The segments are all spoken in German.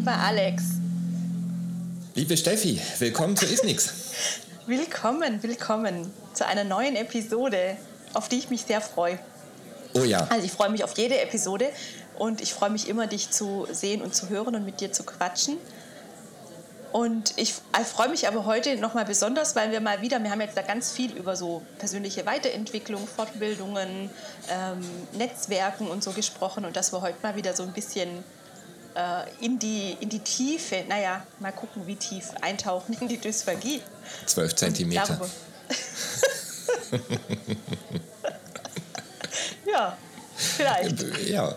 Lieber Alex. Liebe Steffi, willkommen zu Isnix. willkommen, willkommen zu einer neuen Episode, auf die ich mich sehr freue. Oh ja. Also ich freue mich auf jede Episode und ich freue mich immer, dich zu sehen und zu hören und mit dir zu quatschen. Und ich freue mich aber heute nochmal besonders, weil wir mal wieder, wir haben jetzt da ganz viel über so persönliche Weiterentwicklung, Fortbildungen, ähm, Netzwerken und so gesprochen und dass wir heute mal wieder so ein bisschen äh, in, die, in die Tiefe, naja, mal gucken, wie tief eintauchen in die Dysphagie. Zwölf Zentimeter. ja, vielleicht. Ja.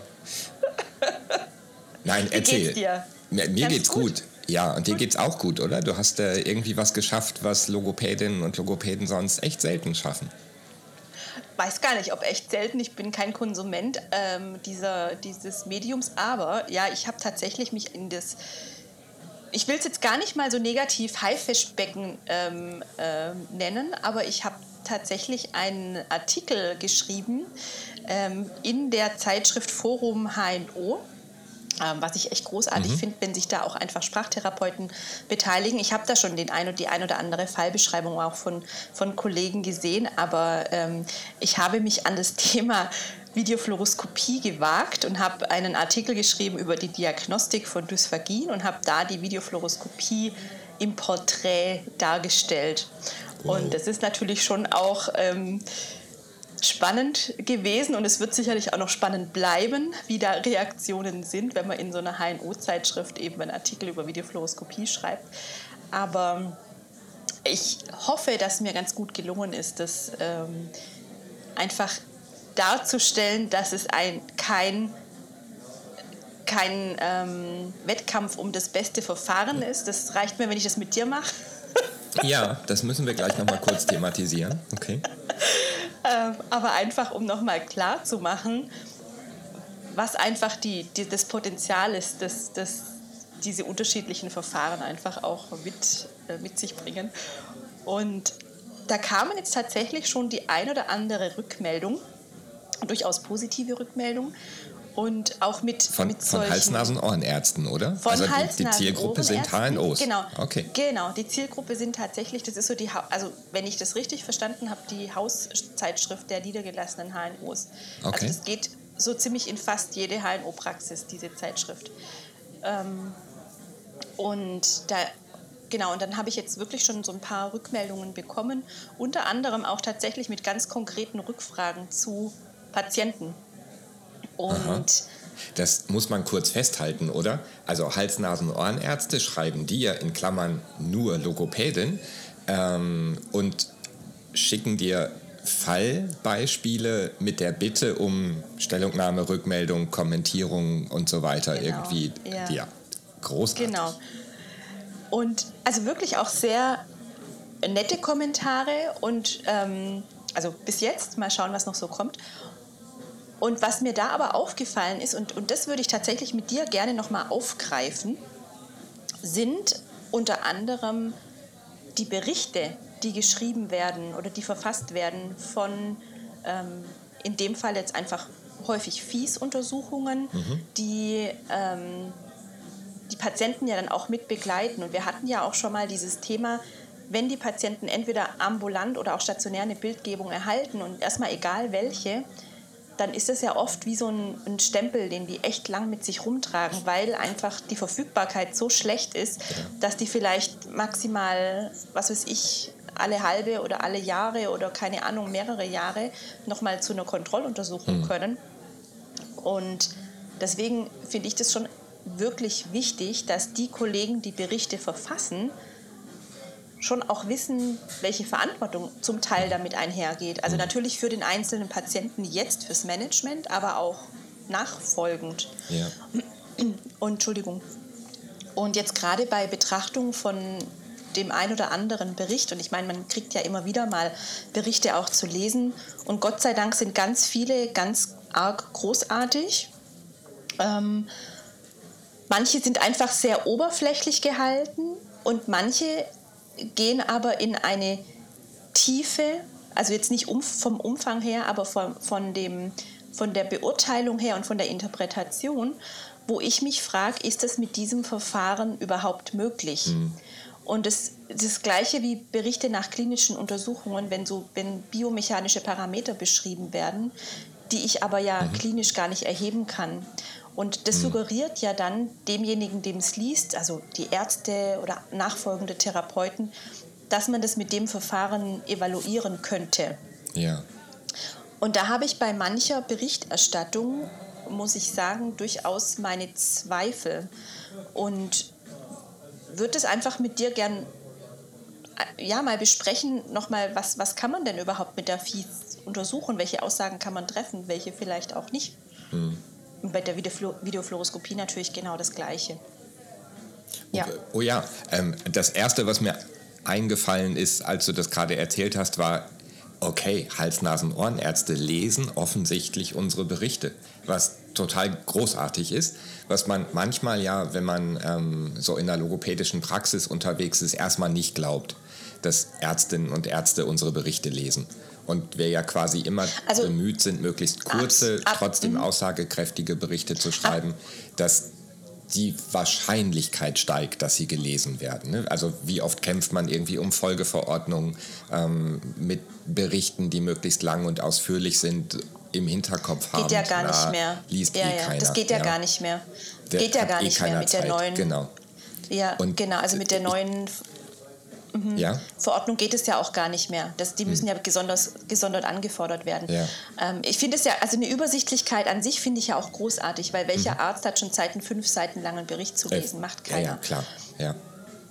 Nein, erzähl. Wie geht's dir? Mir, mir geht's gut. gut. Ja, und dir geht's auch gut, oder? Du hast äh, irgendwie was geschafft, was Logopädinnen und Logopäden sonst echt selten schaffen. Weiß gar nicht, ob echt selten. Ich bin kein Konsument ähm, dieser, dieses Mediums, aber ja, ich habe tatsächlich mich in das ich will es jetzt gar nicht mal so negativ Haifischbecken ähm, äh, nennen, aber ich habe tatsächlich einen Artikel geschrieben ähm, in der Zeitschrift Forum HNO ähm, was ich echt großartig mhm. finde, wenn sich da auch einfach Sprachtherapeuten beteiligen. Ich habe da schon den ein, die ein oder andere Fallbeschreibung auch von, von Kollegen gesehen, aber ähm, ich habe mich an das Thema Videofluoroskopie gewagt und habe einen Artikel geschrieben über die Diagnostik von Dysphagien und habe da die Videofluoroskopie im Porträt dargestellt. Wow. Und das ist natürlich schon auch... Ähm, spannend gewesen und es wird sicherlich auch noch spannend bleiben, wie da Reaktionen sind, wenn man in so einer HNO-Zeitschrift eben einen Artikel über Videofluoroskopie schreibt. Aber ich hoffe, dass mir ganz gut gelungen ist, das ähm, einfach darzustellen, dass es ein, kein, kein ähm, Wettkampf um das beste Verfahren ist. Das reicht mir, wenn ich das mit dir mache. Ja, das müssen wir gleich nochmal kurz thematisieren. Okay. Ähm, aber einfach, um nochmal klar zu machen, was einfach die, die, das Potenzial ist, dass, dass diese unterschiedlichen Verfahren einfach auch mit, äh, mit sich bringen. Und da kamen jetzt tatsächlich schon die ein oder andere Rückmeldung, durchaus positive Rückmeldung und auch mit, von, mit von Hals-Nasen-Ohrenärzten, oder? Von also Hals, die, die Zielgruppe sind HNOs. Genau. Okay. Genau, die Zielgruppe sind tatsächlich, das ist so die, also wenn ich das richtig verstanden habe, die Hauszeitschrift der niedergelassenen HNOs. Also okay. Also das geht so ziemlich in fast jede HNO-Praxis, diese Zeitschrift. Ähm, und da genau, und dann habe ich jetzt wirklich schon so ein paar Rückmeldungen bekommen, unter anderem auch tatsächlich mit ganz konkreten Rückfragen zu Patienten. Und Aha. Das muss man kurz festhalten, oder? Also Hals-, Nasen-, Ohrenärzte schreiben dir in Klammern nur Logopädin ähm, und schicken dir Fallbeispiele mit der Bitte um Stellungnahme, Rückmeldung, Kommentierung und so weiter genau. irgendwie. Ja. ja, großartig. Genau. Und also wirklich auch sehr nette Kommentare und ähm, also bis jetzt, mal schauen, was noch so kommt. Und was mir da aber aufgefallen ist, und, und das würde ich tatsächlich mit dir gerne nochmal aufgreifen, sind unter anderem die Berichte, die geschrieben werden oder die verfasst werden von, ähm, in dem Fall jetzt einfach häufig Fies-Untersuchungen, mhm. die ähm, die Patienten ja dann auch mit begleiten. Und wir hatten ja auch schon mal dieses Thema, wenn die Patienten entweder ambulant oder auch stationär eine Bildgebung erhalten und erstmal egal welche, dann ist es ja oft wie so ein, ein, Stempel, den die echt lang mit sich rumtragen, weil einfach die Verfügbarkeit so schlecht ist, dass die vielleicht maximal, was weiß ich, alle halbe oder alle Jahre oder keine Ahnung, mehrere Jahre nochmal zu einer Kontrolluntersuchung mhm. können. Und deswegen finde ich das schon wirklich wichtig, dass die Kollegen, die Berichte verfassen, schon auch wissen, welche Verantwortung zum Teil damit einhergeht. Also natürlich für den einzelnen Patienten jetzt fürs Management, aber auch nachfolgend. Ja. Und Entschuldigung. Und jetzt gerade bei Betrachtung von dem ein oder anderen Bericht, und ich meine, man kriegt ja immer wieder mal Berichte auch zu lesen, und Gott sei Dank sind ganz viele ganz arg großartig. Ähm, manche sind einfach sehr oberflächlich gehalten und manche gehen aber in eine Tiefe, also jetzt nicht um, vom Umfang her, aber von, von, dem, von der Beurteilung her und von der Interpretation, wo ich mich frage, ist das mit diesem Verfahren überhaupt möglich? Mhm. Und das, das Gleiche wie Berichte nach klinischen Untersuchungen, wenn so wenn biomechanische Parameter beschrieben werden, die ich aber ja mhm. klinisch gar nicht erheben kann. Und das mhm. suggeriert ja dann demjenigen, dem es liest, also die Ärzte oder nachfolgende Therapeuten, dass man das mit dem Verfahren evaluieren könnte. Ja. Und da habe ich bei mancher Berichterstattung, muss ich sagen, durchaus meine Zweifel. Und würde es einfach mit dir gern äh, ja, mal besprechen, nochmal, was, was kann man denn überhaupt mit der FIS untersuchen? Welche Aussagen kann man treffen, welche vielleicht auch nicht? Mhm. Und bei der Videofluoroskopie natürlich genau das Gleiche. Ja. Oh, oh ja, ähm, das Erste, was mir eingefallen ist, als du das gerade erzählt hast, war, okay, Hals-Nasen-Ohrenärzte lesen offensichtlich unsere Berichte, was total großartig ist, was man manchmal ja, wenn man ähm, so in der logopädischen Praxis unterwegs ist, erstmal nicht glaubt, dass Ärztinnen und Ärzte unsere Berichte lesen. Und wir ja quasi immer also, bemüht sind, möglichst kurze, ab, ab, trotzdem mhm. aussagekräftige Berichte zu schreiben, ab, dass die Wahrscheinlichkeit steigt, dass sie gelesen werden. Ne? Also wie oft kämpft man irgendwie um Folgeverordnungen ähm, mit Berichten, die möglichst lang und ausführlich sind, im Hinterkopf haben. Geht ja gar nicht mehr. Liest ja, eh ja, keiner. Das geht ja, ja. gar nicht mehr. Der geht ja gar eh nicht mehr mit Zeit. der neuen. Genau. Ja, und genau. Also mit der neuen Mhm. Ja? Verordnung geht es ja auch gar nicht mehr. Das, die müssen mhm. ja gesondert, gesondert angefordert werden. Ja. Ähm, ich finde es ja, also eine Übersichtlichkeit an sich finde ich ja auch großartig, weil welcher mhm. Arzt hat schon Zeit, einen fünf Seiten langen Bericht zu lesen? Macht keiner. Ja, ja klar. Ja.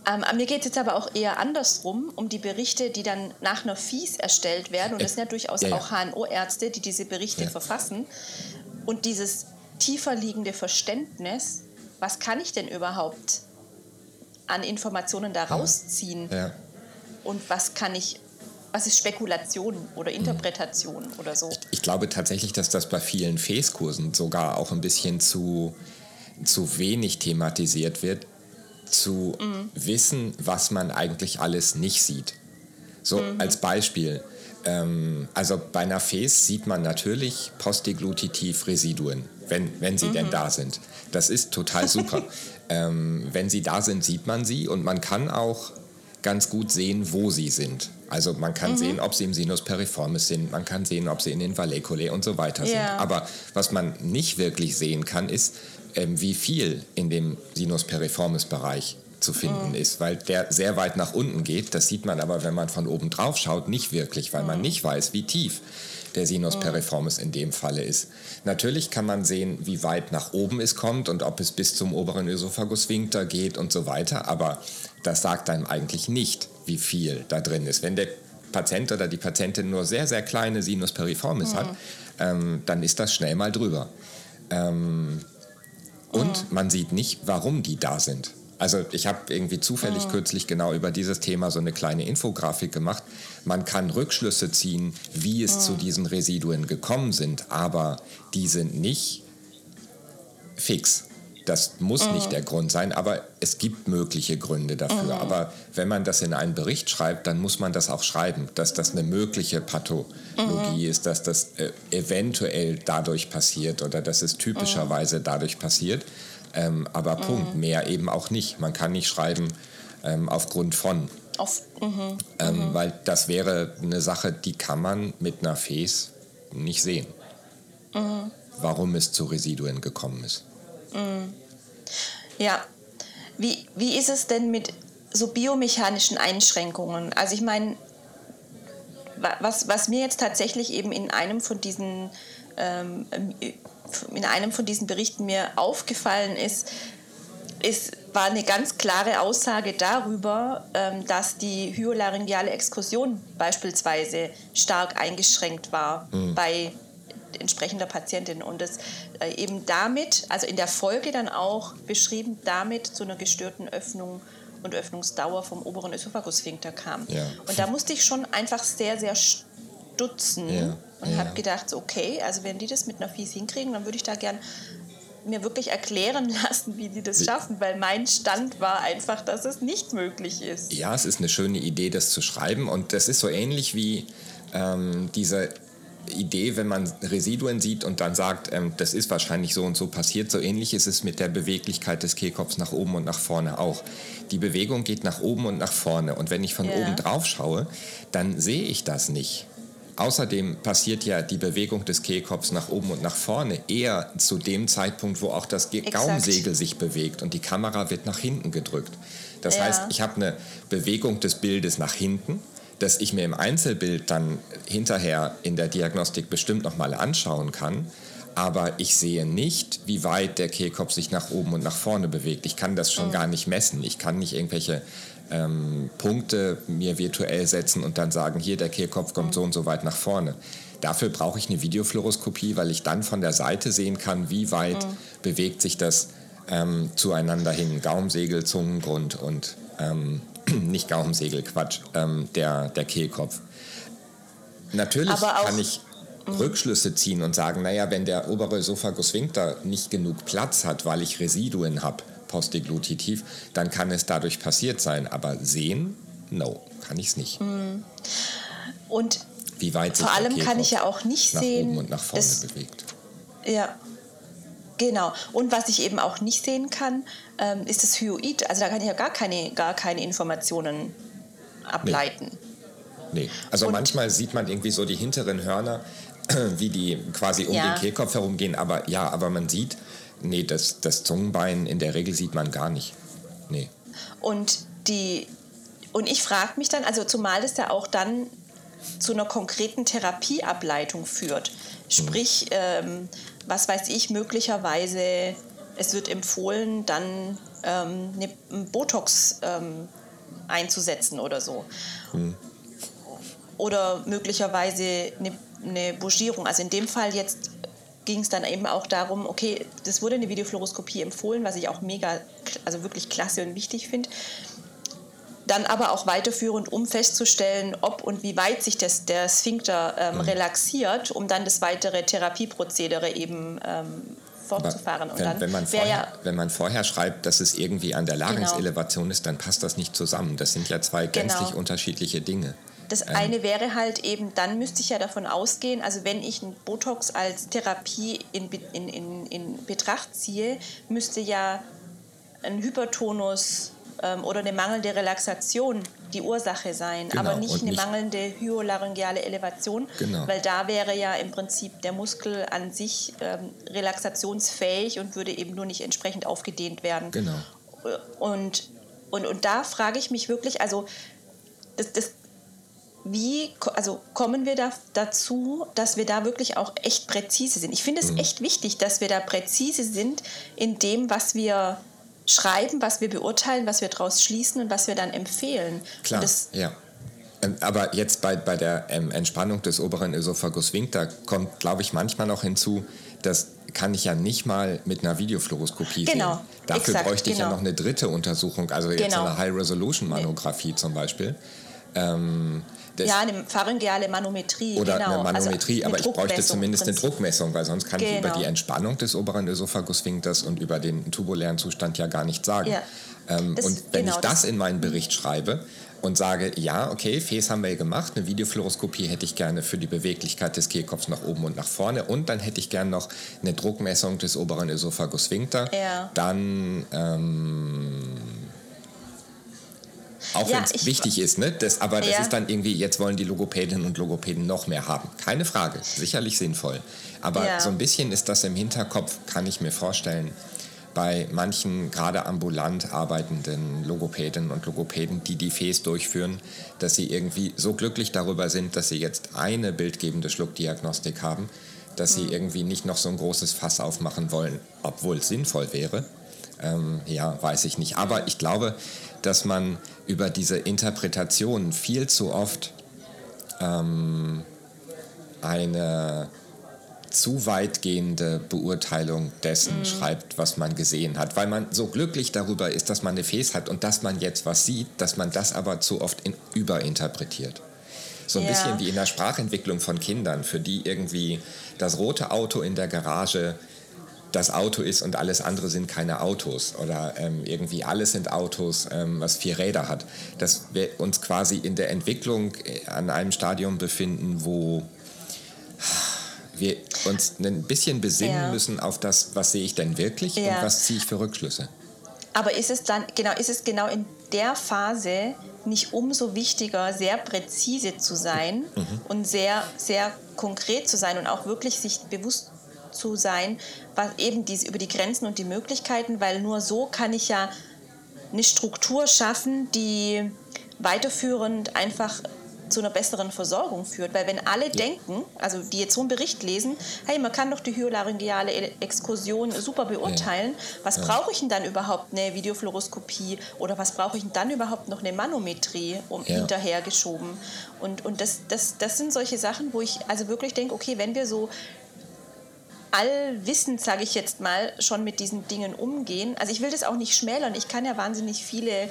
Ähm, mir geht es jetzt aber auch eher andersrum, um die Berichte, die dann nach einer Fies erstellt werden. Und das sind ja durchaus ja, auch HNO-Ärzte, die diese Berichte verfassen. Und dieses tiefer liegende Verständnis, was kann ich denn überhaupt an Informationen da rausziehen? Ja. Und was kann ich, was ist Spekulation oder mhm. Interpretation mhm. oder so? Ich, ich, glaube tatsächlich, dass das bei vielen FES-Kursen sogar auch ein bisschen zu, zu wenig thematisiert wird, zu mhm. wissen, was man eigentlich alles nicht sieht. So mhm. als Beispiel. Ähm, also bei einer FES sieht man natürlich Postiglutitiv-Residuen, wenn, wenn sie denn mhm. da sind. Das ist total super. Ähm, wenn sie da sind, sieht man sie und man kann auch ganz gut sehen, wo sie sind. Also man kann mhm. sehen, ob sie im Sinus periformis sind, man kann sehen, ob sie in den Valleculae und so weiter sind. Aber was man nicht wirklich sehen kann, ist, ähm, wie viel in dem Sinus periformis Bereich zu finden mhm. ist, weil der sehr weit nach unten geht. Das sieht man aber, wenn man von oben drauf schaut, nicht wirklich, weil mhm. man nicht weiß, wie tief der Sinus periformis in dem Falle ist. Natürlich kann man sehen, wie weit nach oben es kommt und ob es bis zum oberen Ösophagus Sphincter geht und so weiter, aber das sagt einem eigentlich nicht, wie viel da drin ist. Wenn der Patient oder die Patientin nur sehr, sehr kleine Sinus periformis mhm. hat, ähm, dann ist das schnell mal drüber. Ähm, und mhm. man sieht nicht, warum die da sind. Also ich habe irgendwie zufällig mhm. kürzlich genau über dieses Thema so eine kleine Infografik gemacht. Man kann Rückschlüsse ziehen, wie es mhm. zu diesen Residuen gekommen sind, aber die sind nicht fix. Das muss mhm. nicht der Grund sein, aber es gibt mögliche Gründe dafür. Aber wenn man das in einen Bericht schreibt, dann muss man das auch schreiben, dass das eine mögliche Pathologie mhm. ist, dass das äh, eventuell dadurch passiert oder dass es typischerweise dadurch passiert. Ähm, aber Punkt, mehr eben auch nicht. Man kann nicht schreiben ähm, aufgrund von. Auf, mhm, ähm, mhm. Weil das wäre eine Sache, die kann man mit einer Fes nicht sehen. Mhm. Warum es zu Residuen gekommen ist. Mhm. Ja. Wie, wie ist es denn mit so biomechanischen Einschränkungen? Also ich meine, was, was mir jetzt tatsächlich eben in einem von diesen ähm, in einem von diesen Berichten mir aufgefallen ist, ist, war eine ganz klare Aussage darüber, ähm, dass die hyolaryngeale Exkursion beispielsweise stark eingeschränkt war mhm. bei entsprechender Patientin und es äh, eben damit, also in der Folge dann auch beschrieben, damit zu einer gestörten Öffnung und Öffnungsdauer vom oberen Ösophagussphinkter kam. Ja. Und da musste ich schon einfach sehr, sehr stutzen ja. Und ja. habe gedacht, okay, also wenn die das mit einer Fies hinkriegen, dann würde ich da gern mir wirklich erklären lassen, wie sie das schaffen, weil mein Stand war einfach, dass es nicht möglich ist. Ja, es ist eine schöne Idee, das zu schreiben und das ist so ähnlich wie ähm, diese Idee, wenn man Residuen sieht und dann sagt, ähm, das ist wahrscheinlich so und so passiert. So ähnlich ist es mit der Beweglichkeit des Kehlkopfs nach oben und nach vorne auch. Die Bewegung geht nach oben und nach vorne. Und wenn ich von ja. oben drauf schaue, dann sehe ich das nicht. Außerdem passiert ja die Bewegung des Kehlkopfs nach oben und nach vorne eher zu dem Zeitpunkt, wo auch das Exakt. Gaumensegel sich bewegt und die Kamera wird nach hinten gedrückt. Das ja. heißt, ich habe eine Bewegung des Bildes nach hinten das ich mir im Einzelbild dann hinterher in der Diagnostik bestimmt nochmal anschauen kann. Aber ich sehe nicht, wie weit der Kehlkopf sich nach oben und nach vorne bewegt. Ich kann das schon mhm. gar nicht messen. Ich kann nicht irgendwelche ähm, Punkte mir virtuell setzen und dann sagen, hier der Kehlkopf kommt so und so weit nach vorne. Dafür brauche ich eine Videofluoroskopie, weil ich dann von der Seite sehen kann, wie weit mhm. bewegt sich das ähm, zueinander hin. Gaumsegel, Zungengrund und ähm, nicht Gaumensegel, Quatsch, ähm, der, der Kehlkopf. Natürlich kann ich mhm. Rückschlüsse ziehen und sagen, naja, wenn der obere Esophagus sphincter nicht genug Platz hat, weil ich Residuen habe, postdeglutitiv, dann kann es dadurch passiert sein. Aber sehen, no, kann ich es nicht. Mhm. Und Wie weit vor allem kann ich ja auch nicht nach sehen, oben und nach vorne bewegt. Ja, Genau. Und was ich eben auch nicht sehen kann, ähm, ist das Hyoid. Also da kann ich ja gar keine, gar keine Informationen ableiten. Nee. nee. Also Und manchmal sieht man irgendwie so die hinteren Hörner, wie die quasi um ja. den Kehlkopf herumgehen. Aber ja, aber man sieht, nee, das, das Zungenbein in der Regel sieht man gar nicht. Nee. Und die und ich frage mich dann, also zumal es ja auch dann zu einer konkreten Therapieableitung führt. Sprich, ähm, was weiß ich, möglicherweise, es wird empfohlen, dann ähm, eine Botox ähm, einzusetzen oder so. Mhm. Oder möglicherweise eine, eine Bougierung. Also in dem Fall jetzt ging es dann eben auch darum, okay, das wurde eine Videofluoroskopie empfohlen, was ich auch mega, also wirklich klasse und wichtig finde dann aber auch weiterführend, um festzustellen, ob und wie weit sich das, der Sphinkter ähm, mhm. relaxiert, um dann das weitere Therapieprozedere eben ähm, fortzufahren. Wenn, dann wenn, man vorher, ja, wenn man vorher schreibt, dass es irgendwie an der genau. Larynxelevation genau. ist, dann passt das nicht zusammen. Das sind ja zwei genau. gänzlich unterschiedliche Dinge. Das eine wäre halt eben, dann müsste ich ja davon ausgehen, also wenn ich ein Botox als Therapie in, in, in, in Betracht ziehe, müsste ja ein Hypertonus ähm, oder eine mangelnde Relaxation die Ursache sein, genau, aber nicht eine nicht mangelnde hyolaryngeale Elevation, genau. weil da wäre ja im Prinzip der Muskel an sich ähm, relaxationsfähig und würde eben nur nicht entsprechend aufgedehnt werden. Genau. Und, und, und da frage ich mich wirklich, also das, das, wie also kommen wir da, dazu, dass wir da wirklich auch echt präzise sind? Ich finde es mhm. echt wichtig, dass wir da präzise sind in dem, was wir schreiben, was wir beurteilen, was wir daraus schließen und was wir dann empfehlen. Klar, ja. Ähm, aber jetzt bei, bei der ähm, Entspannung des oberen Esophagus sphincter kommt, glaube ich, manchmal noch hinzu, das kann ich ja nicht mal mit einer Videofluoroskopie genau, sehen. Dafür exakt, bräuchte ich genau. ja noch eine dritte Untersuchung, also jetzt genau. eine High-Resolution-Manographie nee. zum Beispiel. Ähm, das ja, eine pharyngeale Manometrie. Oder genau. eine Manometrie, also aber ich bräuchte zumindest eine Druckmessung, weil sonst kann genau. ich über die genau. Entspannung des oberen Ösophagussphinkters und über den tubulären Zustand ja gar nichts sagen. Ja. Ähm, und wenn genau, ich das, das in meinen Bericht schreibe und sage, ja, okay, Fes haben wir gemacht, eine Videofluoroskopie hätte ich gerne für die Beweglichkeit des Kehlkopfs nach oben und nach vorne und dann hätte ich gerne noch eine Druckmessung des oberen Ösophagussphinkter, ja. dann... Ähm, auch ja, wenn es wichtig ist, ne? Das, aber das ist dann irgendwie, jetzt wollen die Logopädinnen und Logopäden noch mehr haben. Keine Frage, sicherlich sinnvoll. Aber ja. so ein bisschen ist das im Hinterkopf, kann ich mir vorstellen, bei manchen gerade ambulant arbeitenden Logopädinnen und Logopäden, die die FES durchführen, dass sie irgendwie so glücklich darüber sind, dass sie jetzt eine bildgebende Schluckdiagnostik haben, dass sie mhm. irgendwie nicht noch so ein großes Fass aufmachen wollen, obwohl es sinnvoll wäre. Ähm, ja, weiß ich nicht. Aber ich glaube, dass man über diese Interpretation viel zu oft ähm, eine zu weitgehende Beurteilung dessen mhm. schreibt, was man gesehen hat, weil man so glücklich darüber ist, dass man eine Fes hat und dass man jetzt was sieht, dass man das aber zu oft in, überinterpretiert. So ein ja. bisschen wie in der Sprachentwicklung von Kindern, für die irgendwie das rote Auto in der Garage das Auto ist und alles andere sind keine Autos oder ähm, irgendwie alles sind Autos, ähm, was vier Räder hat. Dass wir uns quasi in der Entwicklung äh, an einem Stadium befinden, wo wir uns ein bisschen besinnen ja. müssen auf das, was sehe ich denn wirklich ja. und was ziehe ich für Rückschlüsse. Aber ist es dann genau, ist es genau in der Phase nicht umso wichtiger, sehr präzise zu sein mhm. und sehr, sehr konkret zu sein und auch wirklich sich bewusst zu sein, was eben diese über die Grenzen und die Möglichkeiten, weil nur so kann ich ja eine Struktur schaffen, die weiterführend einfach zu einer besseren Versorgung führt. Weil wenn alle ja. denken, also die jetzt so einen Bericht lesen, hey, man kann doch die hyolaryngeale Exkursion super beurteilen, ja. was ja. brauche ich denn dann überhaupt eine Videofluoroskopie oder was brauche ich denn dann überhaupt noch eine Manometrie um hinterhergeschoben? Und, und das, das, das sind solche Sachen, wo ich also wirklich denke, okay, wenn wir so allwissend, sage ich jetzt mal, schon mit diesen Dingen umgehen. Also ich will das auch nicht schmälern. Ich kann ja wahnsinnig viele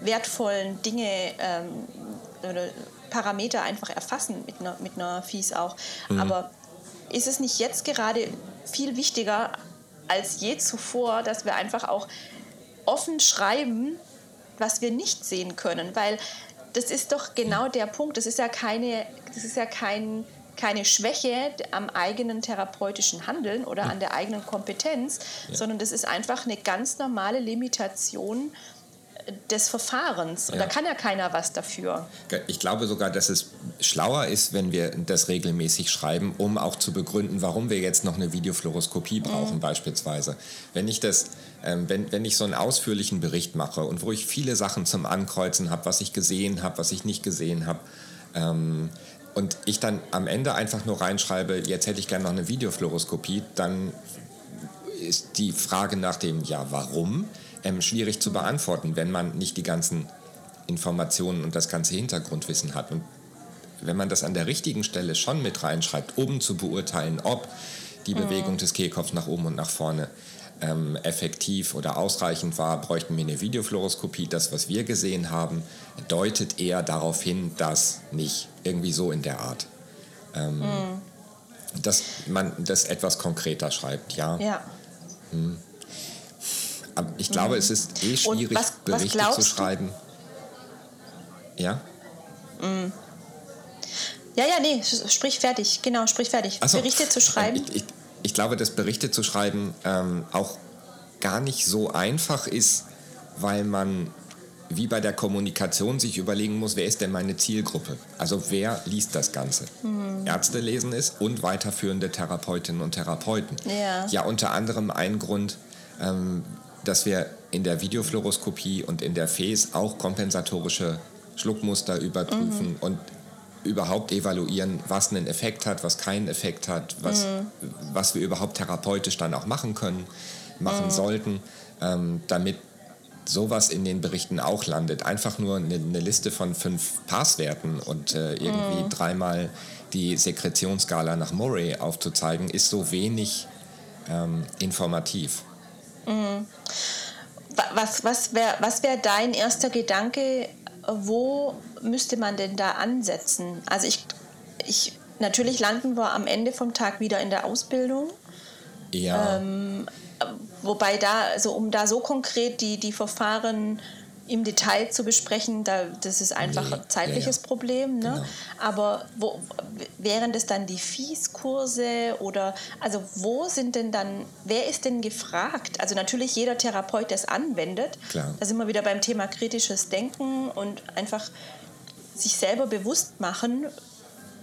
wertvollen Dinge ähm, Parameter einfach erfassen mit einer, mit einer Fies auch. Mhm. Aber ist es nicht jetzt gerade viel wichtiger als je zuvor, dass wir einfach auch offen schreiben, was wir nicht sehen können? Weil das ist doch genau der Punkt. Das ist ja keine, das ist ja kein, keine Schwäche am eigenen therapeutischen Handeln oder an der eigenen Kompetenz, ja. sondern das ist einfach eine ganz normale Limitation des Verfahrens. Und ja. da kann ja keiner was dafür. Ich glaube sogar, dass es schlauer ist, wenn wir das regelmäßig schreiben, um auch zu begründen, warum wir jetzt noch eine Videofluoroskopie brauchen, mhm. beispielsweise. Wenn ich das, ähm, wenn, wenn ich so einen ausführlichen Bericht mache und wo ich viele Sachen zum Ankreuzen habe, was ich gesehen habe, was ich nicht gesehen habe, ähm, und ich dann am Ende einfach nur reinschreibe, jetzt hätte ich gerne noch eine Videofluoroskopie, dann ist die Frage nach dem, ja, warum? ähm, schwierig zu beantworten, wenn man nicht die ganzen Informationen und das ganze Hintergrundwissen hat. Und wenn man das an der richtigen Stelle schon mit reinschreibt, um zu beurteilen, ob die mhm. Bewegung des Kehlkopfs nach oben und nach vorne ähm, effektiv oder ausreichend war, bräuchten wir eine Videofluoroskopie. Das, was wir gesehen haben, deutet eher darauf hin, dass nicht. Irgendwie so in der Art. Ähm, mhm. Dass man das etwas konkreter schreibt, ja. Ja. Hm. Ich glaube, mhm. es ist eh schwierig, was, Berichte was zu schreiben. Du? Ja? Mhm. Ja, ja, nee, sprich fertig. Genau, sprich fertig. So, Berichte zu schreiben. Ich, ich, ich, glaube, dass Berichte zu schreiben ähm, auch gar nicht so einfach ist, weil man wie bei der Kommunikation sich überlegen muss, wer ist denn meine Zielgruppe? Also wer liest das Ganze? Mhm. Ärzte lesen es und weiterführende Therapeutinnen und Therapeuten. Ja, ja unter anderem ein Grund, ähm, dass wir in der Videofluoroskopie und in der FES auch kompensatorische Schluckmuster überprüfen mhm. und überhaupt evaluieren, was einen Effekt hat, was keinen Effekt hat, was, mhm. was wir überhaupt therapeutisch dann auch machen können, machen mhm. sollten, ähm, damit sowas in den Berichten auch landet. Einfach nur eine, eine Liste von fünf Passwerten und äh, irgendwie mhm. dreimal die Sekretionsskala nach Murray aufzuzeigen, ist so wenig ähm, informativ. Mhm. Was, was wäre was wär dein erster Gedanke, wo müsste man denn da ansetzen? Also ich, ich natürlich landen wir am Ende vom Tag wieder in der Ausbildung. Ja. Ähm, wobei da, also um da so konkret die, die Verfahren im Detail zu besprechen, da, das ist einfach nee, ein zeitliches ja, ja. Problem. Ne? Genau. Aber wo, wären das dann die Fies-Kurse oder also wo sind denn dann, wer ist denn gefragt? Also natürlich jeder Therapeut, der es anwendet. Klar. Da sind wir wieder beim Thema kritisches Denken und einfach sich selber bewusst machen,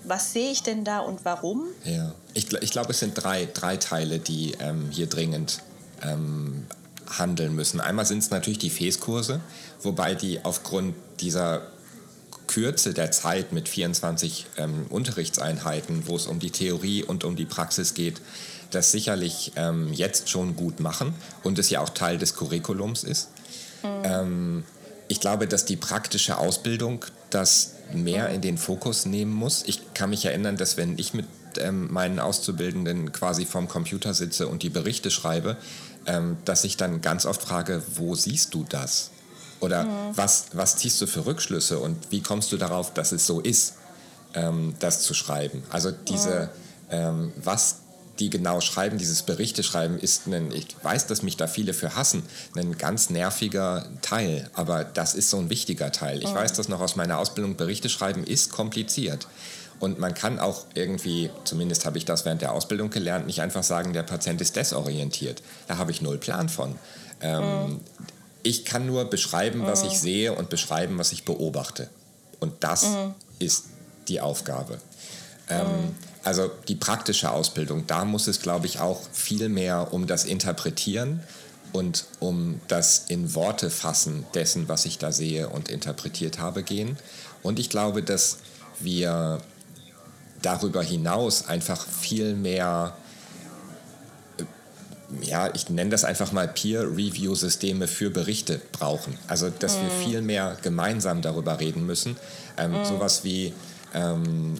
was sehe ich denn da und warum? Ja, ich, ich glaube, es sind drei, drei Teile, die ähm, hier dringend ähm, handeln müssen. Einmal sind es natürlich die FES-Kurse, wobei die aufgrund dieser Kürze der Zeit mit 24 ähm, Unterrichtseinheiten, wo es um die Theorie und um die Praxis geht, das sicherlich ähm, jetzt schon gut machen und es ja auch Teil des Curriculums ist. Mhm. Ähm, ich glaube, dass die praktische Ausbildung das mehr in den Fokus nehmen muss. Ich kann mich erinnern, dass wenn ich mit ähm, meinen Auszubildenden quasi vorm Computer sitze und die Berichte schreibe, ähm, dass ich dann ganz oft frage, wo siehst du das? Oder mhm. was, was ziehst du für Rückschlüsse und wie kommst du darauf, dass es so ist, ähm, das zu schreiben? Also diese, mhm. ähm, was die genau schreiben, dieses Berichte schreiben, ist ein, ich weiß, dass mich da viele für hassen, ein ganz nerviger Teil, aber das ist so ein wichtiger Teil. Ich mhm. weiß das noch aus meiner Ausbildung, Berichte schreiben ist kompliziert. Und man kann auch irgendwie, zumindest habe ich das während der Ausbildung gelernt, nicht einfach sagen, der Patient ist desorientiert. Da habe ich null Plan von. Ähm, mhm. Ich kann nur beschreiben, was ich mhm. sehe und beschreiben, was ich beobachte. Und das mhm. ist die Aufgabe. Ähm, mhm. also die praktische Ausbildung, da muss es, glaube ich, auch viel mehr um das Interpretieren und um das in Worte fassen dessen, was ich da sehe und interpretiert habe, gehen. Und ich glaube, dass wir darüber hinaus einfach viel mehr ja, ich nenne das einfach mal Peer-Review-Systeme für Berichte brauchen. Also, dass mm. wir mhm. viel mehr gemeinsam darüber reden müssen. Ähm, mm. Sowas wie ähm,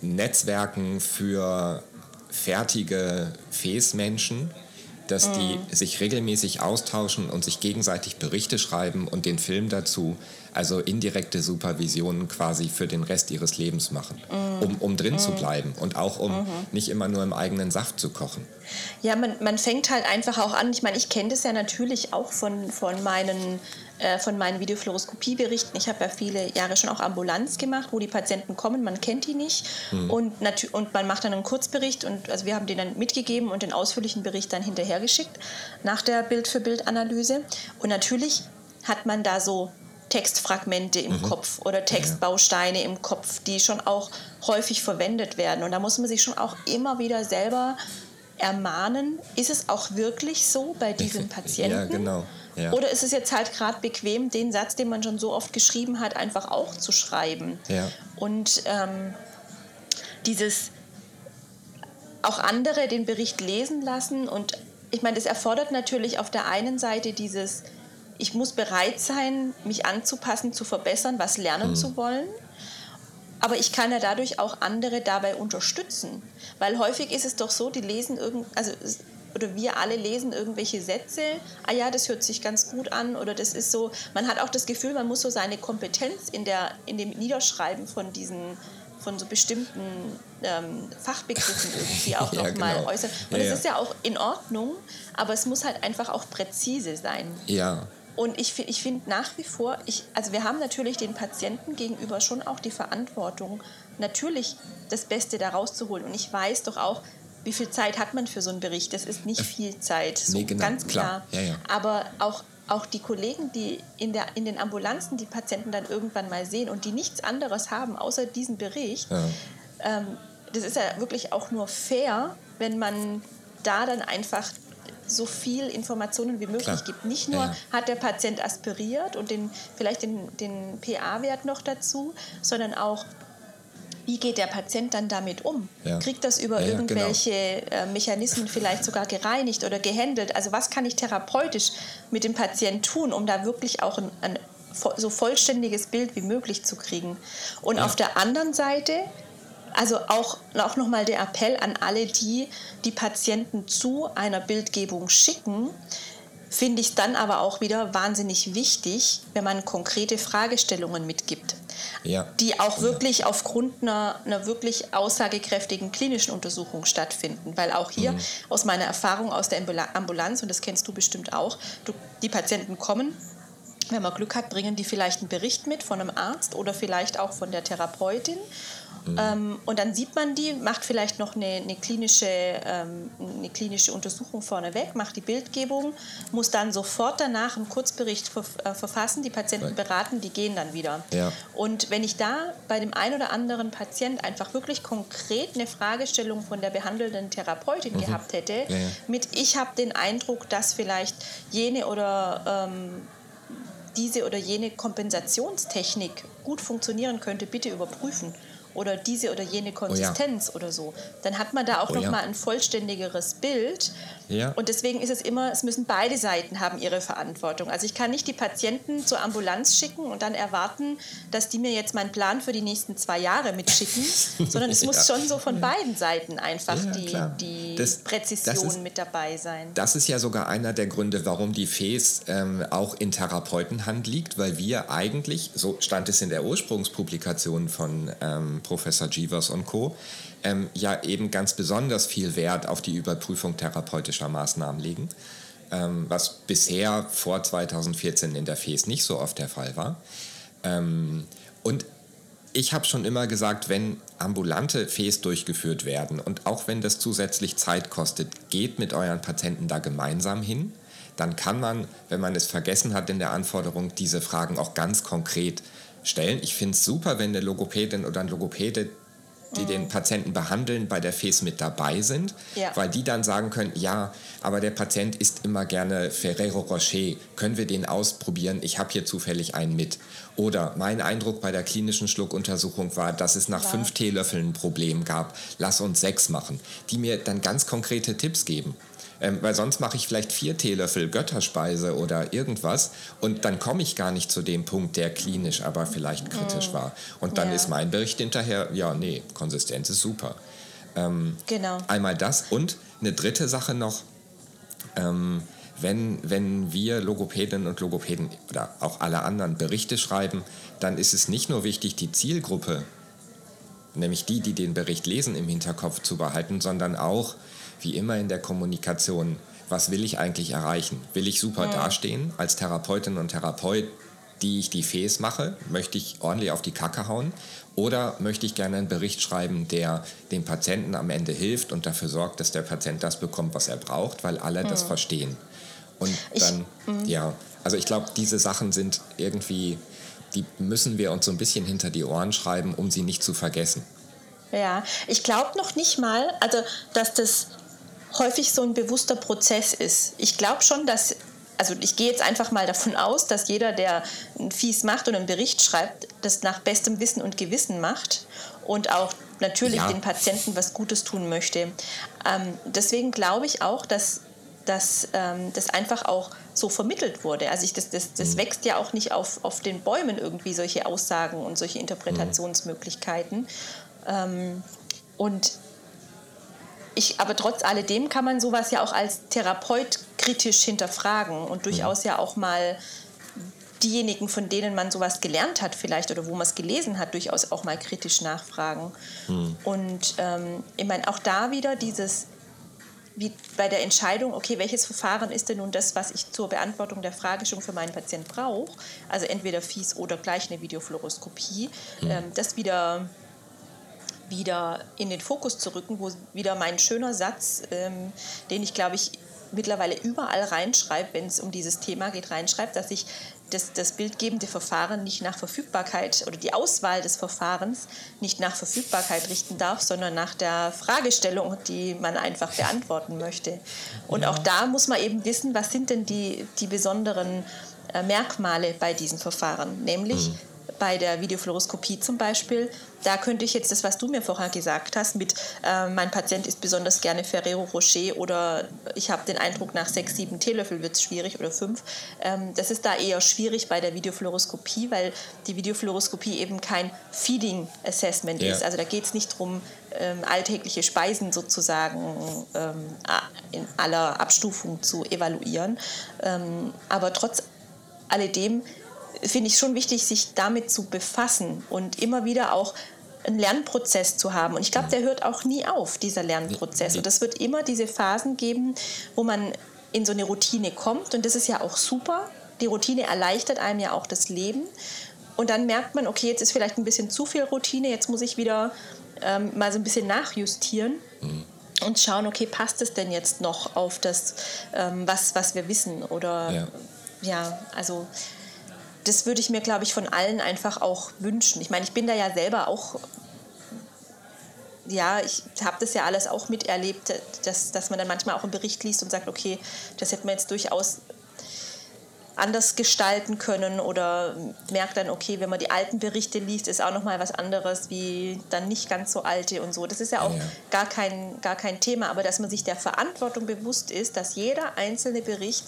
Netzwerken für fertige Fäßmenschen, dass mm. die sich regelmäßig austauschen und sich gegenseitig Berichte schreiben und den Film dazu also indirekte Supervisionen quasi für den Rest ihres Lebens machen, mm. um, um drin mm. zu bleiben und auch um -hmm. nicht immer nur im eigenen Saft zu kochen. Ja, man, man fängt halt einfach auch an. Ich meine, ich kenne das ja natürlich auch von, von meinen äh, von meinen Videofluoroskopieberichten. Ich habe ja viele Jahre schon auch Ambulanz gemacht, wo die Patienten kommen, man kennt die nicht mhm. und, und man macht dann einen Kurzbericht und also wir haben den dann mitgegeben und den ausführlichen Bericht dann hinterhergeschickt nach der Bild-für-Bild-Analyse. Und natürlich hat man da so Textfragmente im mhm. Kopf oder Textbausteine im Kopf, die schon auch häufig verwendet werden. Und da muss man sich schon auch immer wieder selber ermahnen, ist es auch wirklich so bei diesem Patienten? Ja, genau. Ja. Oder ist es jetzt halt gerade bequem, den Satz, den man schon so oft geschrieben hat, einfach auch zu schreiben? Ja. Und ähm, dieses auch andere den Bericht lesen lassen und ich meine, das erfordert natürlich auf der einen Seite dieses ich muss bereit sein, mich anzupassen, zu verbessern, was lernen mhm. zu wollen. Aber ich kann ja dadurch auch andere dabei unterstützen. Weil häufig ist es doch so, die lesen irgend, also oder wir alle lesen irgendwelche Sätze, ah ja, das hört sich ganz gut an oder das ist so, man hat auch das Gefühl, man muss so seine Kompetenz in, der, in dem Niederschreiben von diesen von so bestimmten ähm, Fachbegriffen irgendwie auch ja, nochmal genau. äußern. Und ja, das ist ja auch in Ordnung, aber es muss halt einfach auch präzise sein. Ja, und ich, ich finde nach wie vor, ich, also wir haben natürlich den Patienten gegenüber schon auch die Verantwortung, natürlich das Beste da rauszuholen. Und ich weiß doch auch, wie viel Zeit hat man für so einen Bericht? Das ist nicht viel Zeit, so nee, genau, ganz klar. klar. Ja, ja. Aber auch, auch die Kollegen, die in, der, in den Ambulanzen die Patienten dann irgendwann mal sehen und die nichts anderes haben außer diesen Bericht, ja. ähm, das ist ja wirklich auch nur fair, wenn man da dann einfach so viel Informationen wie möglich Klar. gibt. Nicht nur ja, ja. hat der Patient aspiriert und den, vielleicht den, den PA-Wert noch dazu, sondern auch, wie geht der Patient dann damit um? Ja. Kriegt das über irgendwelche genau. Äh, Mechanismen vielleicht sogar gereinigt oder gehandelt? Also was kann ich therapeutisch mit dem Patient tun, um da wirklich auch ein, ein so vollständiges Bild wie möglich zu kriegen? Und auf der anderen Seite also auch, auch nochmal der Appell an alle, die die Patienten zu einer Bildgebung schicken, finde ich dann aber auch wieder wahnsinnig wichtig, wenn man konkrete Fragestellungen mitgibt. Ja. die auch wirklich aufgrund einer, einer, wirklich aussagekräftigen klinischen Untersuchung stattfinden. Weil auch hier mhm. aus meiner Erfahrung aus der Ambulanz, und das kennst du bestimmt auch, du, die Patienten kommen, wenn man Glück hat, bringen die vielleicht einen Bericht mit von einem Arzt oder vielleicht auch von der Therapeutin Mhm. Ähm, und dann sieht man die, macht vielleicht noch eine, eine klinische, ähm, eine klinische Untersuchung vorneweg, macht die Bildgebung, muss dann sofort danach einen Kurzbericht ver äh, verfassen, die Patienten beraten, die gehen dann wieder. Ja. Und wenn ich da bei dem einen oder anderen Patient einfach wirklich konkret eine Fragestellung von der behandelnden Therapeutin mhm. gehabt hätte, ja, ja. mit ich habe den Eindruck, dass vielleicht jene oder ähm, diese oder jene Kompensationstechnik gut funktionieren könnte, bitte überprüfen oder diese oder jene Konsistenz oh ja. oder so. Dann hat man da auch oh noch ja. mal ein vollständigeres Bild. Ja. Und deswegen ist es immer, es müssen beide Seiten haben ihre Verantwortung. Also ich kann nicht die Patienten zur Ambulanz schicken und dann erwarten, dass die mir jetzt meinen Plan für die nächsten zwei Jahre mitschicken, sondern es muss schon so von beiden Seiten einfach die, die das, Präzision das ist, mit dabei sein. Das ist ja sogar einer der Gründe, warum die FES ähm, auch in Therapeutenhand liegt, weil wir eigentlich, so stand es in der Ursprungspublikation von ähm, Professor Jeevers und Co., ähm, ja eben ganz besonders viel Wert auf die Überprüfung therapeutischer Maßnahmen legen, ähm, was bisher vor 2014 in der FES nicht so oft der Fall war. Ähm, und ich habe schon immer gesagt, wenn ambulante Fes durchgeführt werden und auch wenn das zusätzlich Zeit kostet, geht mit euren Patienten da gemeinsam hin. Dann kann man, wenn man es vergessen hat in der Anforderung, diese Fragen auch ganz konkret stellen. Ich finde es super, wenn eine Logopädin oder ein Logopäde die den Patienten behandeln, bei der FES mit dabei sind, ja. weil die dann sagen können, ja, aber der Patient isst immer gerne Ferrero Rocher, können wir den ausprobieren? Ich habe hier zufällig einen mit. Oder mein Eindruck bei der klinischen Schluckuntersuchung war, dass es nach ja. fünf Teelöffeln ein Problem gab. Lass uns sechs machen. Die mir dann ganz konkrete Tipps geben. Ähm, weil sonst mache ich vielleicht vier Teelöffel Götterspeise oder irgendwas und dann komme ich gar nicht zu dem Punkt, der klinisch aber vielleicht kritisch mhm. war. Und dann ja. ist mein Bericht hinterher, ja, nee, Konsistenz ist super. Ähm, genau. Einmal das und eine dritte Sache noch. Ähm, wenn, wenn wir Logopädinnen und Logopäden oder auch alle anderen Berichte schreiben, dann ist es nicht nur wichtig, die Zielgruppe, nämlich die, die den Bericht lesen, im Hinterkopf zu behalten, sondern auch wie immer in der Kommunikation, was will ich eigentlich erreichen? Will ich super ja. dastehen als Therapeutin und Therapeut, die ich die Fes mache? Möchte ich ordentlich auf die Kacke hauen? Oder möchte ich gerne einen Bericht schreiben, der dem Patienten am Ende hilft und dafür sorgt, dass der Patient das bekommt, was er braucht, weil alle ja. das verstehen? Und dann, ich, mhm. ja, also ich glaube, diese Sachen sind irgendwie, die müssen wir uns so ein bisschen hinter die Ohren schreiben, um sie nicht zu vergessen. Ja, ich glaube noch nicht mal, also dass das häufig so ein bewusster Prozess ist. Ich glaube schon, dass, also ich gehe jetzt einfach mal davon aus, dass jeder, der ein Fies macht und einen Bericht schreibt, das nach bestem Wissen und Gewissen macht und auch natürlich ja. den Patienten was Gutes tun möchte. Ähm, deswegen glaube ich auch, dass, dass ähm, das einfach auch so vermittelt wurde. Also ich, das, das, das mhm. wächst ja auch nicht auf, auf den Bäumen irgendwie, solche Aussagen und solche Interpretationsmöglichkeiten. Mhm. Ähm, und ich, aber trotz alledem kann man sowas ja auch als Therapeut kritisch hinterfragen und durchaus ja auch mal diejenigen, von denen man sowas gelernt hat vielleicht oder wo man es gelesen hat, durchaus auch mal kritisch nachfragen. Mhm. Und ähm, ich meine, auch da wieder dieses, wie bei der Entscheidung, okay, welches Verfahren ist denn nun das, was ich zur Beantwortung der Fragestellung für meinen Patienten brauche, also entweder fies oder gleich eine Videofluoroskopie, mhm. ähm, das wieder wieder in den Fokus zu rücken, wo wieder mein schöner Satz, ähm, den ich glaube ich mittlerweile überall reinschreibe, wenn es um dieses Thema geht, reinschreibt, dass ich das, das bildgebende Verfahren nicht nach Verfügbarkeit oder die Auswahl des Verfahrens nicht nach Verfügbarkeit richten darf, sondern nach der Fragestellung, die man einfach beantworten möchte. Und ja. auch da muss man eben wissen, was sind denn die, die besonderen äh, Merkmale bei diesen Verfahren, nämlich mhm bei der Videofluoroskopie zum Beispiel, da könnte ich jetzt das, was du mir vorher gesagt hast, mit äh, mein Patient ist besonders gerne Ferrero Rocher oder ich habe den Eindruck, nach sechs, sieben Teelöffel wird es schwierig oder fünf. Ähm, das ist da eher schwierig bei der Videofluoroskopie, weil die Videofluoroskopie eben kein Feeding Assessment ja. ist. Also da geht es nicht darum, ähm, alltägliche Speisen sozusagen ähm, in aller Abstufung zu evaluieren. Ähm, aber trotz alledem finde ich schon wichtig, sich damit zu befassen und immer wieder auch einen Lernprozess zu haben. Und ich glaube, der hört auch nie auf, dieser Lernprozess. Und es wird immer diese Phasen geben, wo man in so eine Routine kommt. Und das ist ja auch super. Die Routine erleichtert einem ja auch das Leben. Und dann merkt man, okay, jetzt ist vielleicht ein bisschen zu viel Routine, jetzt muss ich wieder ähm, mal so ein bisschen nachjustieren. Mhm und schauen, okay, passt es denn jetzt noch auf das, ähm, was, was wir wissen? Oder ja, ja also das würde ich mir, glaube ich, von allen einfach auch wünschen. Ich meine, ich bin da ja selber auch, ja, ich habe das ja alles auch miterlebt, dass, dass man dann manchmal auch einen Bericht liest und sagt, okay, das hätte man jetzt durchaus anders gestalten können oder merkt dann, okay, wenn man die alten Berichte liest, ist auch nochmal was anderes wie dann nicht ganz so alte und so. Das ist ja auch ja. Gar, kein, gar kein Thema, aber dass man sich der Verantwortung bewusst ist, dass jeder einzelne Bericht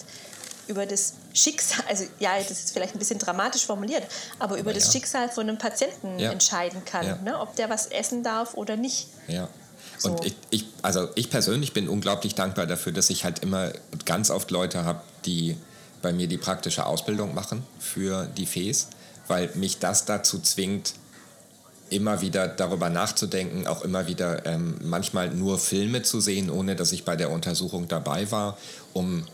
über das Schicksal, also ja, das ist vielleicht ein bisschen dramatisch formuliert, aber über ja, das Schicksal von einem Patienten ja. entscheiden kann, ja. ne, ob der was essen darf oder nicht. Ja. So. Und ich, ich, also ich persönlich bin unglaublich dankbar dafür, dass ich halt immer ganz oft Leute habe, die bei mir die praktische Ausbildung machen für die FES, weil mich das dazu zwingt, immer wieder darüber nachzudenken, auch immer wieder ähm, manchmal nur Filme zu sehen, ohne dass ich bei der Untersuchung dabei war, um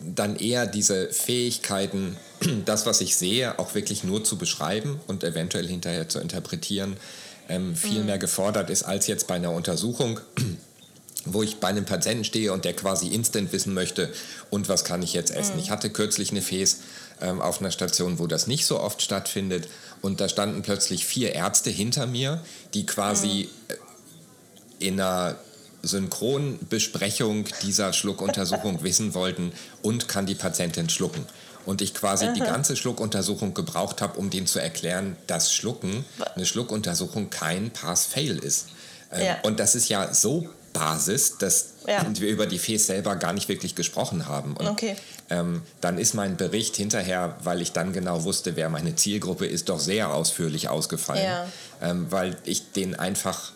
dann eher diese Fähigkeiten, das, was ich sehe, auch wirklich nur zu beschreiben und eventuell hinterher zu interpretieren, ähm, viel mhm. mehr gefordert ist als jetzt bei einer Untersuchung, wo ich bei einem Patienten stehe und der quasi instant wissen möchte, und was kann ich jetzt essen. Mhm. Ich hatte kürzlich eine Fes ähm, auf einer Station, wo das nicht so oft stattfindet. Und da standen plötzlich vier Ärzte hinter mir, die quasi mhm. in einer Synchronbesprechung dieser Schluckuntersuchung wissen wollten, und kann die Patientin schlucken. Und ich quasi Aha. die ganze Schluckuntersuchung gebraucht habe, um denen zu erklären, dass Schlucken, eine Schluckuntersuchung kein Pass-Fail ist. Ähm, ja. Und das ist ja so Basis, dass ja. wir über die FES selber gar nicht wirklich gesprochen haben. Und okay. ähm, dann ist mein Bericht hinterher, weil ich dann genau wusste, wer meine Zielgruppe ist, doch sehr ausführlich ausgefallen, ja. ähm, weil ich den einfach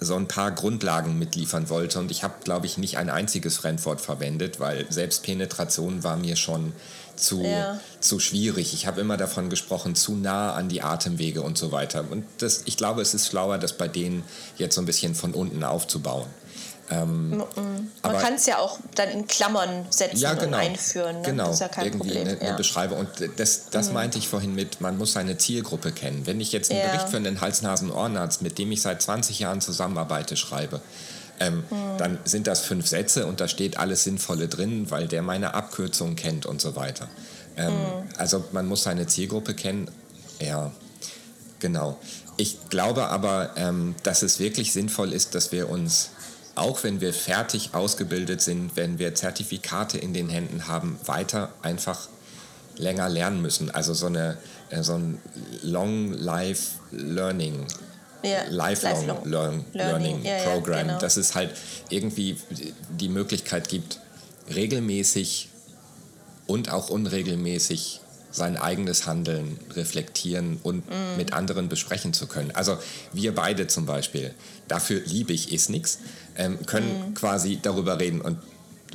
so ein paar Grundlagen mitliefern wollte. Und ich habe, glaube ich, nicht ein einziges Fremdwort verwendet, weil Selbstpenetration war mir schon zu, ja. zu schwierig. Ich habe immer davon gesprochen, zu nah an die Atemwege und so weiter. Und das, ich glaube, es ist schlauer, das bei denen jetzt so ein bisschen von unten aufzubauen. Ähm, Man kann es ja auch dann in Klammern setzen ja, genau, und einführen. Ne? Genau, das ist ja kein irgendwie Problem. Eine, eine Beschreibung. Und das, das mhm. meinte ich vorhin mit, man muss seine Zielgruppe kennen. Wenn ich jetzt einen ja. Bericht für einen Hals-Nasen-Ohrenarzt, mit dem ich seit 20 Jahren zusammenarbeite, schreibe, ähm, mhm. dann sind das fünf Sätze und da steht alles Sinnvolle drin, weil der meine Abkürzung kennt und so weiter. Ähm, mhm. Also man muss seine Zielgruppe kennen. Ja, genau. Ich glaube aber, ähm, dass es wirklich sinnvoll ist, dass wir uns auch wenn wir fertig ausgebildet sind, wenn wir Zertifikate in den Händen haben, weiter einfach länger lernen müssen. Also so, eine, äh, so ein Long Life Learning. Ja, Lifelong, Lifelong Learn, Learning, Learning ja, Program, ja, genau. dass es halt irgendwie die Möglichkeit gibt, regelmäßig und auch unregelmäßig sein eigenes Handeln reflektieren und mm. mit anderen besprechen zu können. Also wir beide zum Beispiel, dafür liebe ich ist nichts, ähm, können mm. quasi darüber reden. Und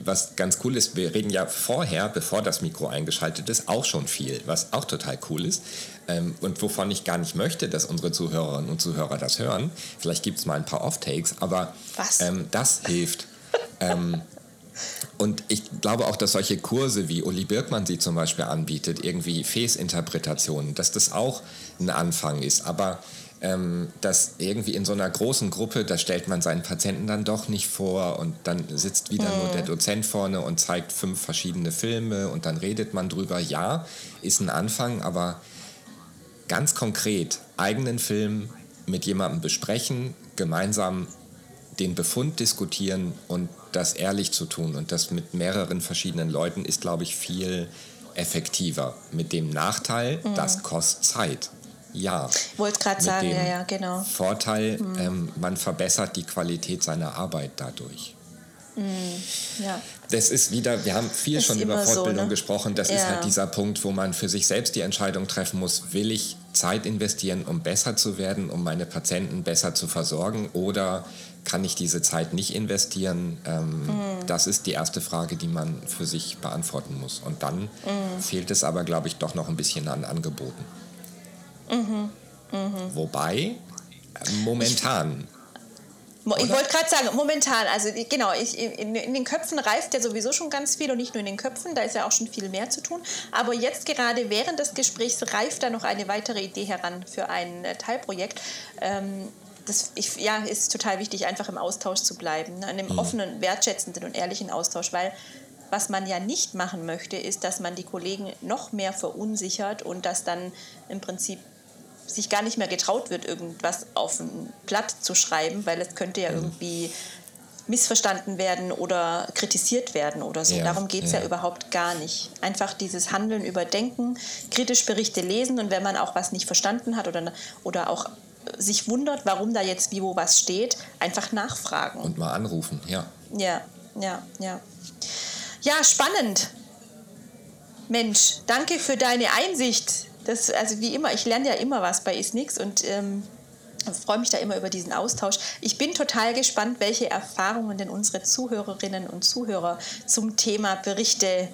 was ganz cool ist, wir reden ja vorher, bevor das Mikro eingeschaltet ist, auch schon viel, was auch total cool ist. Ähm, und wovon ich gar nicht möchte, dass unsere Zuhörerinnen und Zuhörer das hören. Vielleicht gibt es mal ein paar Off-Takes, aber ähm, das hilft. ähm, und ich glaube auch, dass solche Kurse, wie Uli Birkmann sie zum Beispiel anbietet, irgendwie Fes-Interpretationen, dass das auch ein Anfang ist. Aber ähm, dass irgendwie in so einer großen Gruppe, da stellt man seinen Patienten dann doch nicht vor und dann sitzt wieder mhm. nur der Dozent vorne und zeigt fünf verschiedene Filme und dann redet man drüber. Ja, ist ein Anfang, aber ganz konkret eigenen Film mit jemandem besprechen, gemeinsam den Befund diskutieren und das ehrlich zu tun und das mit mehreren verschiedenen Leuten ist, glaube ich, viel effektiver. Mit dem Nachteil, mhm. das kostet Zeit. Ja. Wollte gerade sagen, ja, ja, genau. Vorteil, mhm. ähm, man verbessert die Qualität seiner Arbeit dadurch. Mhm. Ja. Das ist wieder, wir haben viel ist schon über Fortbildung so, ne? gesprochen, das ja. ist halt dieser Punkt, wo man für sich selbst die Entscheidung treffen muss, will ich Zeit investieren, um besser zu werden, um meine Patienten besser zu versorgen oder kann ich diese Zeit nicht investieren? Ähm, mhm. Das ist die erste Frage, die man für sich beantworten muss. Und dann mhm. fehlt es aber, glaube ich, doch noch ein bisschen an Angeboten. Mhm. mhm. Wobei, momentan. Ich, ich wollte gerade sagen, momentan, also genau, ich, in, in, den Köpfen reift ja sowieso schon ganz viel und nicht nur in den Köpfen, da ist ja auch schon viel mehr zu tun. Aber jetzt gerade während des Gesprächs reift da noch eine weitere Idee heran für ein äh, Teilprojekt. Ähm, das ich, ja, ist total wichtig, einfach im Austausch zu bleiben, ne? in einem mhm. offenen, wertschätzenden und ehrlichen Austausch, weil was man ja nicht machen möchte, ist, dass man die Kollegen noch mehr verunsichert und dass dann im Prinzip sich gar nicht mehr getraut wird, irgendwas auf ein Blatt zu schreiben, weil es könnte ja mhm. irgendwie missverstanden werden oder kritisiert werden oder so. Ja, Darum geht es ja. ja. überhaupt gar nicht. Einfach dieses Handeln überdenken, kritisch Berichte lesen und wenn man auch was nicht verstanden hat oder, oder auch sich wundert, warum da jetzt wie wo was steht, einfach nachfragen. Und mal anrufen, ja. Ja, ja, ja. Ja, spannend. Mensch, danke für deine Einsicht. Das, also wie immer, ich lerne ja immer was bei Isnix und ähm, freue mich da immer über diesen Austausch. Ich bin total gespannt, welche Erfahrungen denn unsere Zuhörerinnen und Zuhörer zum Thema Berichte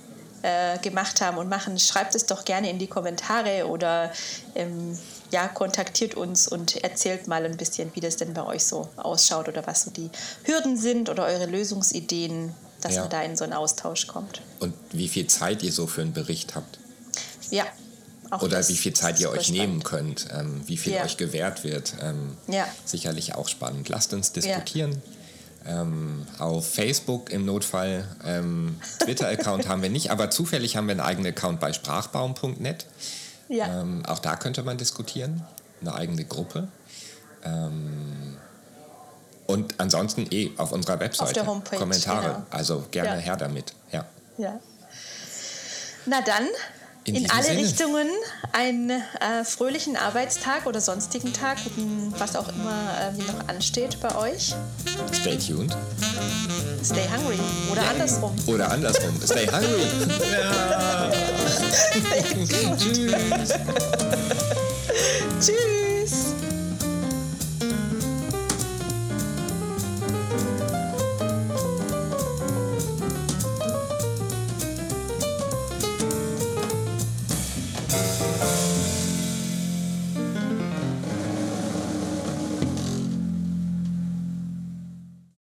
äh, gemacht haben und machen. Schreibt es doch gerne in die Kommentare oder ähm, ja, kontaktiert uns und erzählt mal ein bisschen, wie das denn bei euch so ausschaut oder was so die Hürden sind oder eure Lösungsideen. dass ja. man da in so einen Austausch kommt. Und wie viel Zeit ihr so für einen Bericht habt? Ja. Oder wie viel Zeit ihr euch spannend. nehmen könnt, ähm, wie viel ja. euch gewährt wird. Ähm, ja. Sicherlich auch spannend. Lasst uns diskutieren. Ähm, auf Facebook im Notfall. Ähm, Twitter-Account haben wir nicht, aber zufällig haben wir einen eigenen Account bei sprachbaum.net. Ja. Ähm, auch da könnte man diskutieren. Eine eigene Gruppe. Ähm, und ansonsten eh auf unserer Webseite. Auf der Homepage, Kommentare. Genau. Also gerne ja. her damit. Ja. ja. Na dann, in, in alle Sinne. Richtungen einen äh, fröhlichen Arbeitstag oder sonstigen Tag, was auch immer äh, noch ansteht bei euch. Stay tuned. Stay hungry. Oder ja. andersrum. Oder andersrum. Stay hungry. ja. Tschüss. Tschüss.